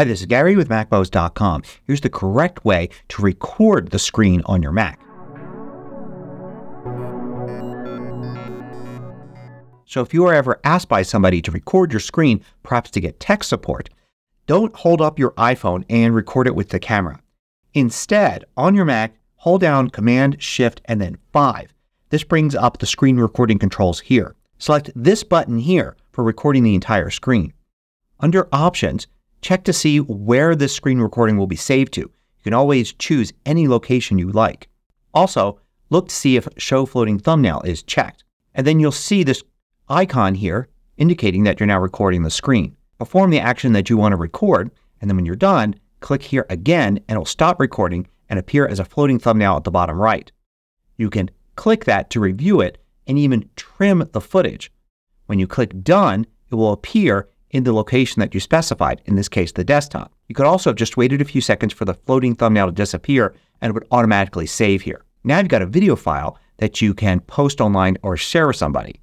Hi, this is Gary with MacMost.com. Here's the correct way to record the screen on your Mac. So if you are ever asked by somebody to record your screen, perhaps to get tech support, don't hold up your iPhone and record it with the camera. Instead, on your Mac, hold down Command, Shift, and then 5. This brings up the screen recording controls here. Select this button here for recording the entire screen. Under Options, check to see where this screen recording will be saved to. You can always choose any location you like. Also, look to see if Show Floating Thumbnail is checked. And then you'll see this icon here indicating that you're now recording the screen. Perform the action that you want to record and then when you're done, click here again and it'll stop recording and appear as a floating thumbnail at the bottom right. You can click that to review it and even trim the footage. When you click Done, it will appear in the location that you specified, in this case the desktop. You could also have just waited a few seconds for the floating thumbnail to disappear and it would automatically save here. Now you've got a video file that you can post online or share with somebody.